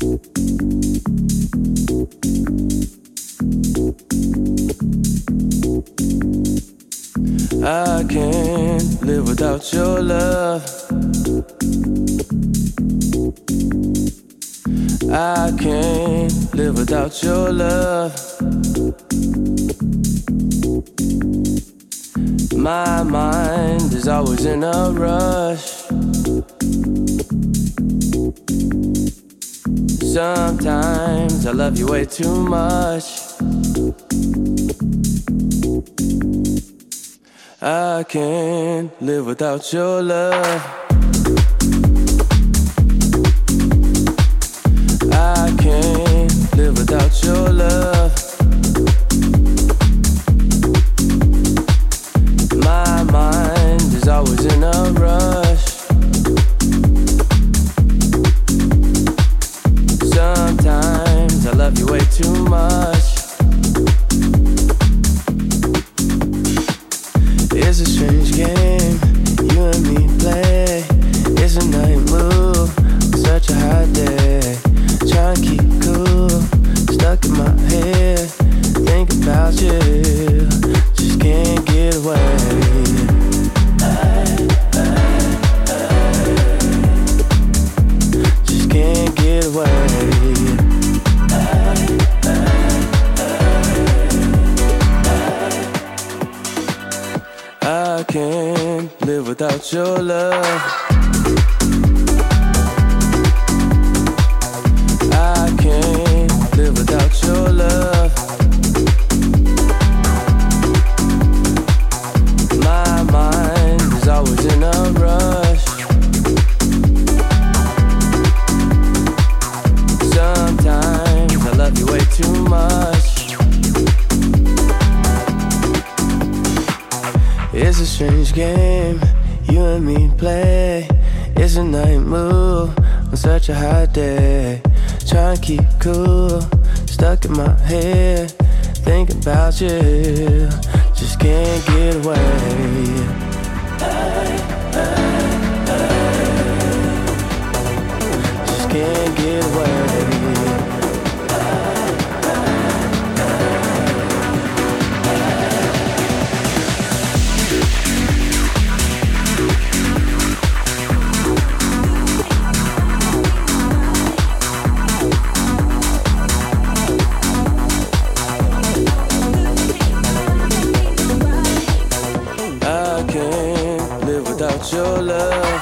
I can't live without your love. I can't live without your love. My mind is always in a rush. Sometimes I love you way too much. I can't live without your love. I can't live without your love. Strange game you and me play. It's a night move on such a hot day. Trying to keep cool, stuck in my head. Thinking about you, just can't get away. Just can't get away. Love.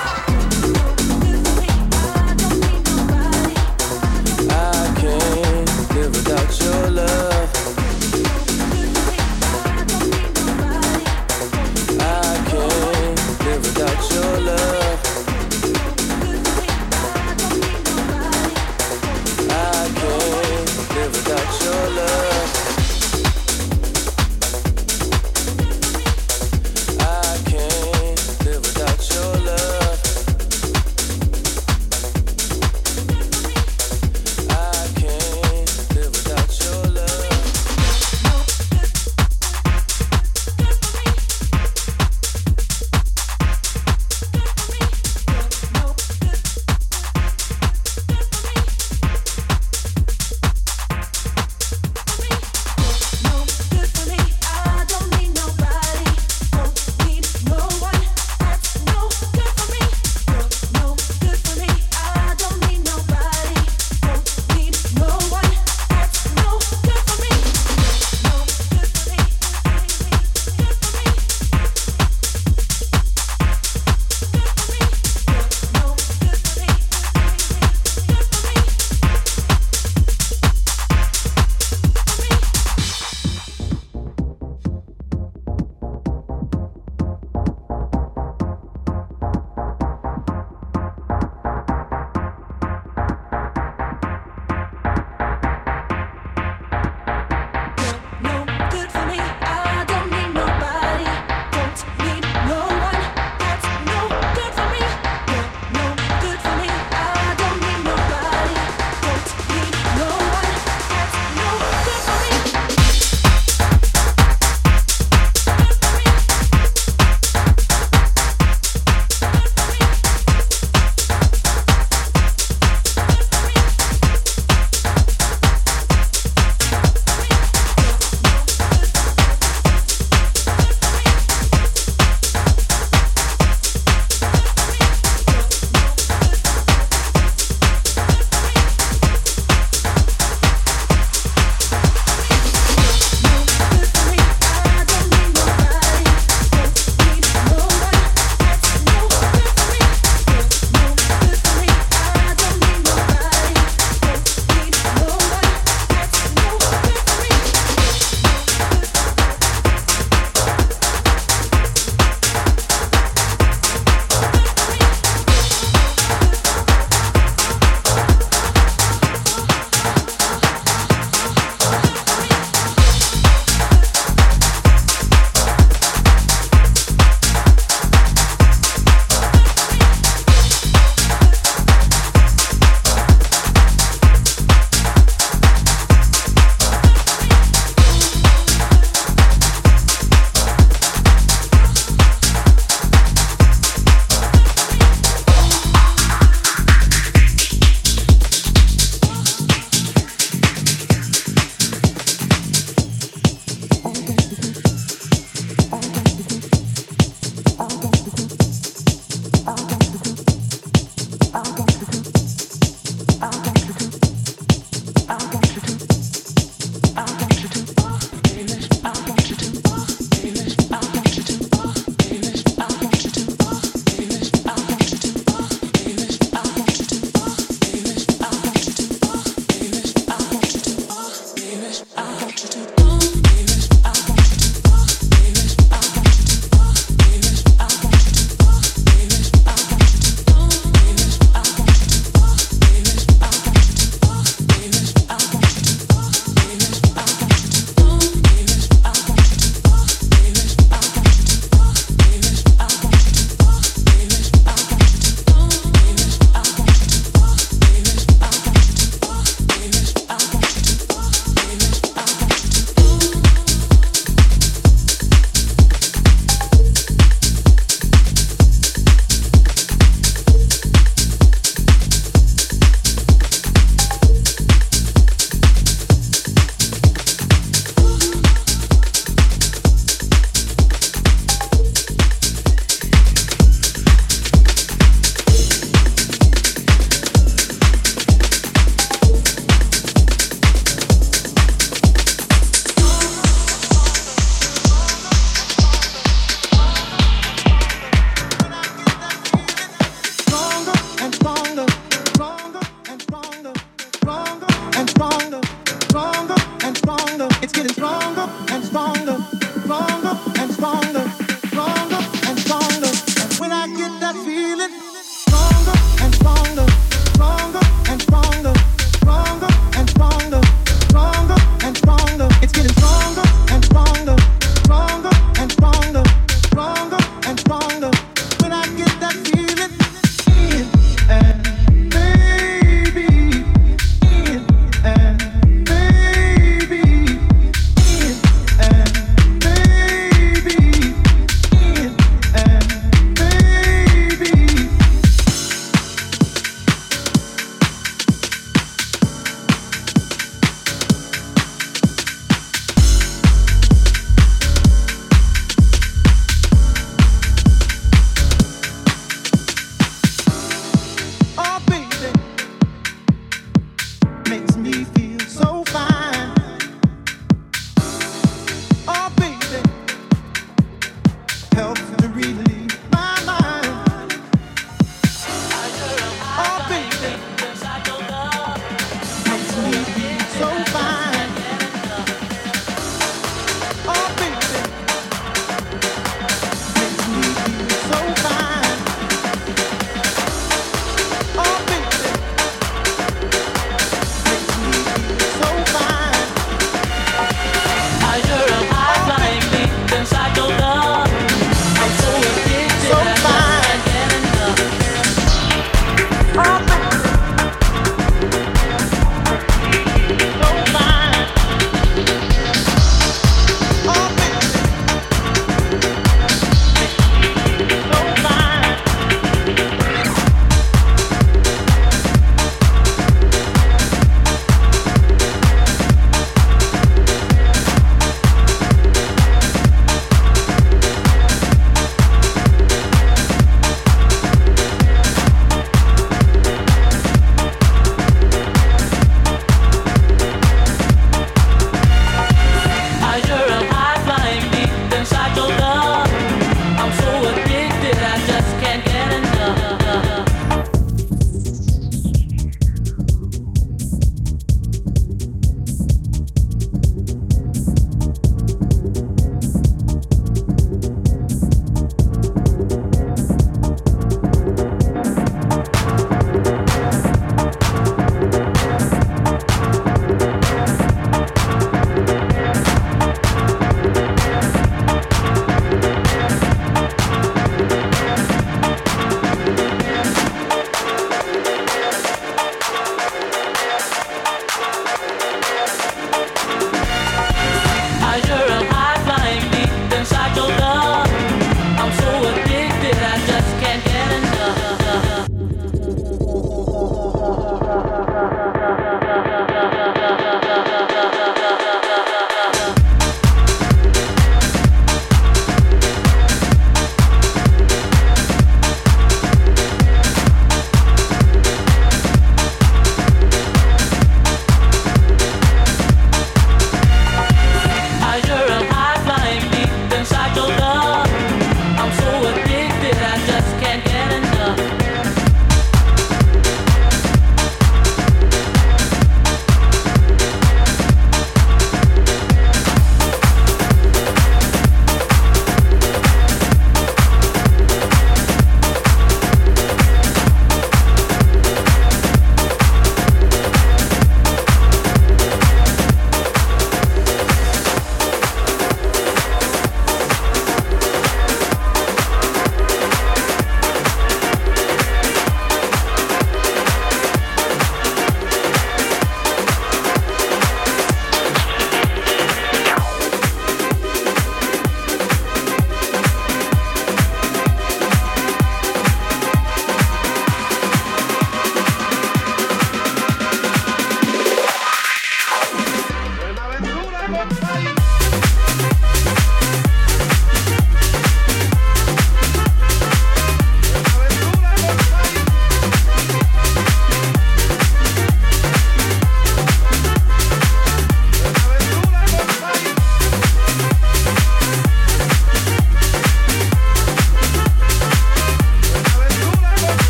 It's getting stronger and stronger.